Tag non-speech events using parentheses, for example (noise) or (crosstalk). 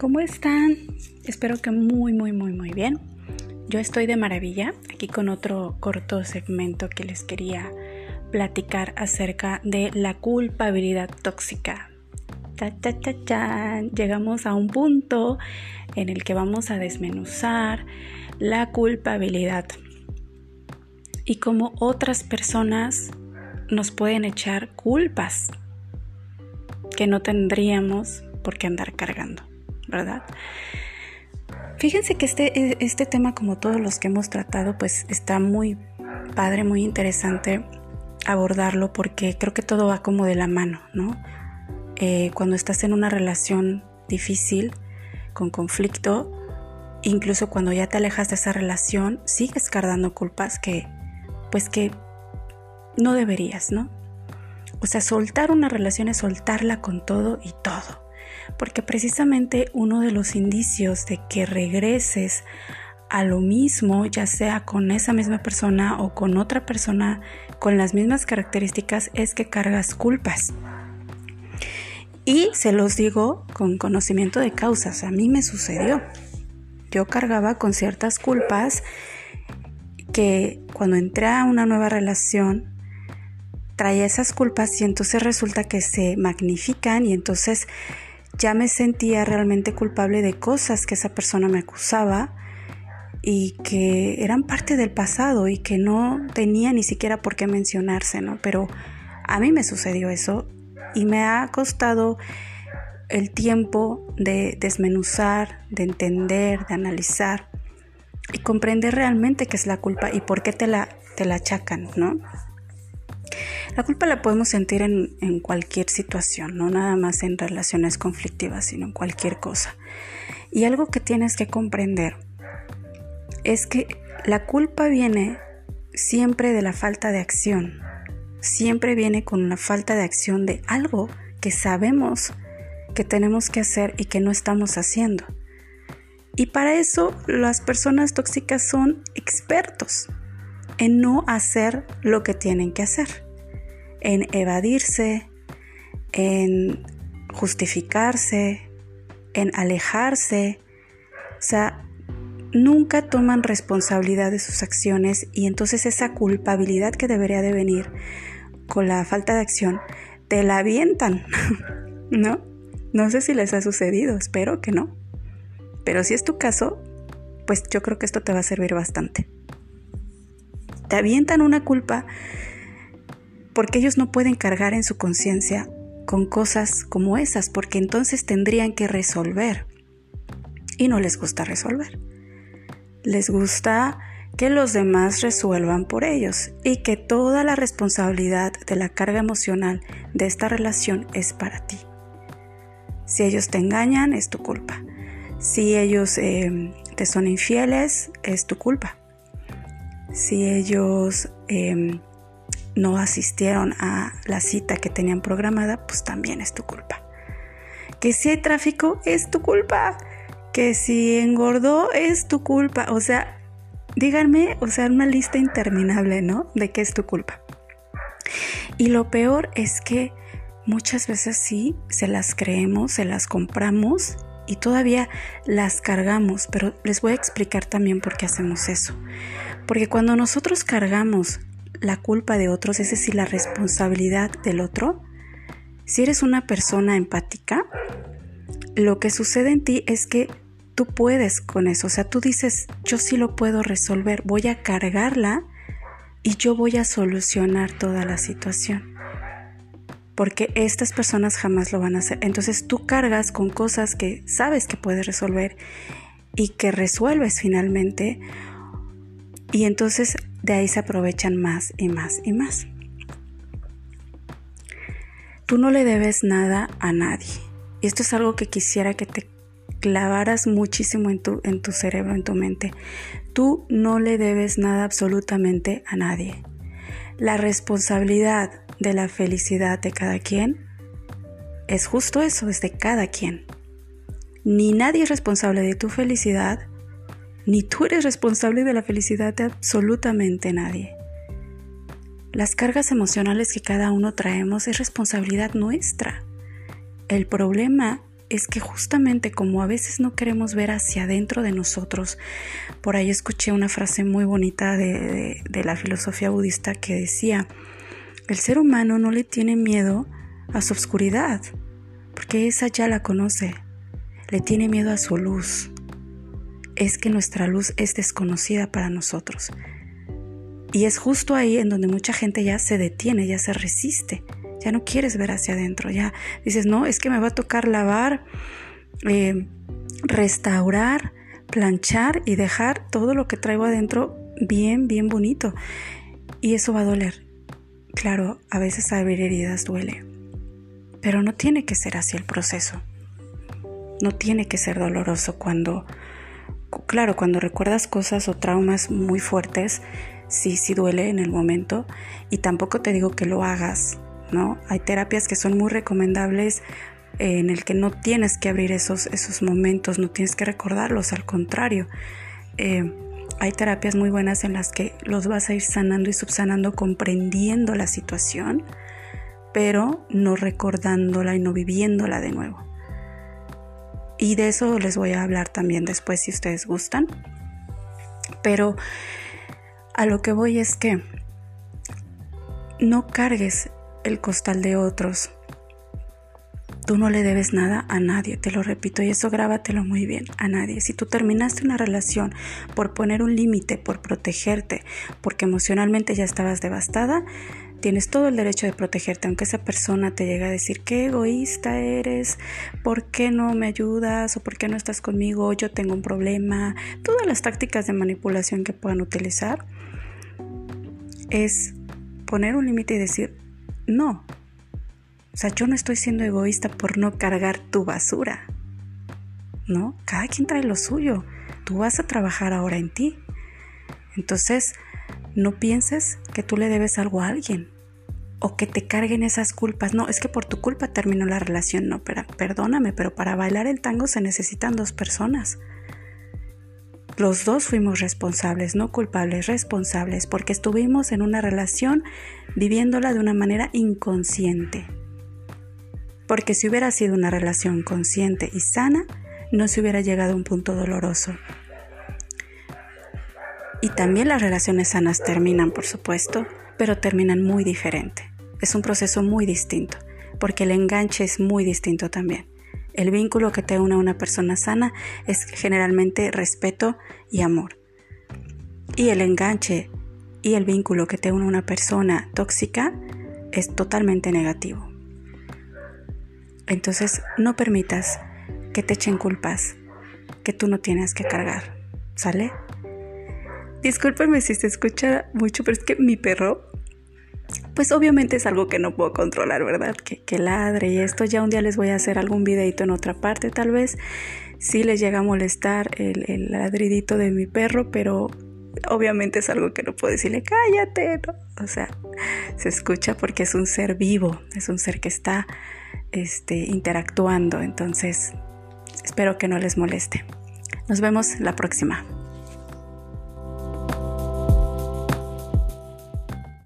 ¿Cómo están? Espero que muy, muy, muy, muy bien. Yo estoy de maravilla aquí con otro corto segmento que les quería platicar acerca de la culpabilidad tóxica. Llegamos a un punto en el que vamos a desmenuzar la culpabilidad y cómo otras personas nos pueden echar culpas que no tendríamos por qué andar cargando. ¿Verdad? Fíjense que este, este tema, como todos los que hemos tratado, pues está muy padre, muy interesante abordarlo porque creo que todo va como de la mano, ¿no? Eh, cuando estás en una relación difícil, con conflicto, incluso cuando ya te alejas de esa relación, sigues cargando culpas que, pues que no deberías, ¿no? O sea, soltar una relación es soltarla con todo y todo porque precisamente uno de los indicios de que regreses a lo mismo, ya sea con esa misma persona o con otra persona con las mismas características, es que cargas culpas. Y se los digo con conocimiento de causas, a mí me sucedió. Yo cargaba con ciertas culpas que cuando entré a una nueva relación traía esas culpas y entonces resulta que se magnifican y entonces ya me sentía realmente culpable de cosas que esa persona me acusaba y que eran parte del pasado y que no tenía ni siquiera por qué mencionarse, ¿no? Pero a mí me sucedió eso y me ha costado el tiempo de desmenuzar, de entender, de analizar y comprender realmente qué es la culpa y por qué te la, te la achacan, ¿no? La culpa la podemos sentir en, cualquier situación, no nada más en relaciones conflictivas, sino en cualquier cosa. Y algo que tienes que comprender es que la culpa viene siempre de la falta de acción, siempre viene con una falta de acción de algo que sabemos que tenemos que hacer y que no estamos haciendo. Y para eso las personas tóxicas son expertos en no hacer lo que tienen que hacer en evadirse, en justificarse, en alejarse. O sea, nunca toman responsabilidad de sus acciones y entonces esa culpabilidad que debería de venir con la falta de acción, te la avientan, (laughs) ¿no? No sé si les ha sucedido, espero que no. Pero si es tu caso, pues yo creo que esto te va a servir bastante. Te avientan una culpa porque ellos no pueden cargar en su conciencia con cosas como esas, porque entonces tendrían que resolver. Y no les gusta resolver. Les gusta que los demás resuelvan por ellos y que toda la responsabilidad de la carga emocional de esta relación es para ti. Si ellos te engañan, es tu culpa. Si ellos eh, te son infieles, es tu culpa. Si ellos eh, no asistieron a la cita que tenían programada, pues también es tu culpa. Que si hay tráfico, es tu culpa. Que si engordó, es tu culpa. O sea, díganme, o sea, una lista interminable, ¿no? De qué es tu culpa. Y lo peor es que muchas veces sí, se las creemos, se las compramos y todavía las cargamos, pero les voy a explicar también por qué hacemos eso. Porque cuando nosotros cargamos la culpa de otros, es decir, la responsabilidad del otro, si eres una persona empática, lo que sucede en ti es que tú puedes con eso, o sea, tú dices, yo sí lo puedo resolver, voy a cargarla y yo voy a solucionar toda la situación. Porque estas personas jamás lo van a hacer. Entonces tú cargas con cosas que sabes que puedes resolver y que resuelves finalmente. Y entonces de ahí se aprovechan más y más y más. Tú no le debes nada a nadie. Y esto es algo que quisiera que te clavaras muchísimo en tu, en tu cerebro, en tu mente. Tú no le debes nada absolutamente a nadie. La responsabilidad de la felicidad de cada quien es justo eso, es de cada quien. Ni nadie es responsable de tu felicidad, ni tú eres responsable de la felicidad de absolutamente nadie. Las cargas emocionales que cada uno traemos es responsabilidad nuestra. El problema es que justamente como a veces no queremos ver hacia adentro de nosotros, por ahí escuché una frase muy bonita de, la filosofía budista que decía, el ser humano no le tiene miedo a su oscuridad, porque esa ya la conoce, le tiene miedo a su luz. Es que nuestra luz es desconocida para nosotros. Y es justo ahí en donde mucha gente ya se detiene, ya se resiste, ya no quieres ver hacia adentro, ya dices, no, es que me va a tocar lavar, eh, restaurar, planchar y dejar todo lo que traigo adentro bien, bien bonito. Y eso va a doler. Claro, a veces abrir heridas duele, pero no tiene que ser así el proceso. No tiene que ser doloroso cuando, claro, cuando recuerdas cosas o traumas muy fuertes, sí, sí duele en el momento y tampoco te digo que lo hagas, ¿no? Hay terapias que son muy recomendables en el que no tienes que abrir esos, esos momentos, no tienes que recordarlos, al contrario. Eh, hay terapias muy buenas en las que los vas a ir sanando y subsanando, comprendiendo la situación, pero no recordándola y no viviéndola de nuevo. Y de eso les voy a hablar también después si ustedes gustan. Pero a lo que voy es que no cargues el costal de otros. Tú no le debes nada a nadie, te lo repito, y eso grábatelo muy bien, a nadie. Si tú terminaste una relación por poner un límite, por protegerte, porque emocionalmente ya estabas devastada, tienes todo el derecho de protegerte, aunque esa persona te llegue a decir qué egoísta eres, por qué no me ayudas o por qué no estás conmigo, yo tengo un problema, todas las tácticas de manipulación que puedan utilizar es poner un límite y decir, no, o sea, yo no estoy siendo egoísta por no cargar tu basura, ¿no? Cada quien trae lo suyo, tú vas a trabajar ahora en ti. Entonces, no pienses que tú le debes algo a alguien o que te carguen esas culpas. No, es que por tu culpa terminó la relación. No, pero perdóname, pero para bailar el tango se necesitan dos personas. Los dos fuimos responsables, no culpables, responsables, porque estuvimos en una relación viviéndola de una manera inconsciente. Porque si hubiera sido una relación consciente y sana, no se hubiera llegado a un punto doloroso. Y también las relaciones sanas terminan, por supuesto, pero terminan muy diferente. Es un proceso muy distinto, porque el enganche es muy distinto también. El vínculo que te une a una persona sana es generalmente respeto y amor. Y el enganche y el vínculo que te une a una persona tóxica es totalmente negativo. Entonces no permitas que te echen culpas que tú no tienes que cargar. ¿Sale? Discúlpenme si se escucha mucho, pero es que mi perro pues obviamente es algo que no puedo controlar, ¿verdad? Que, ladre y esto ya un día les voy a hacer algún videito en otra parte tal vez. Si les llega a molestar el, ladridito de mi perro, pero obviamente es algo que no puedo decirle, cállate, O sea, se escucha porque es un ser vivo, es un ser que está este, interactuando, entonces espero que no les moleste. Nos vemos la próxima.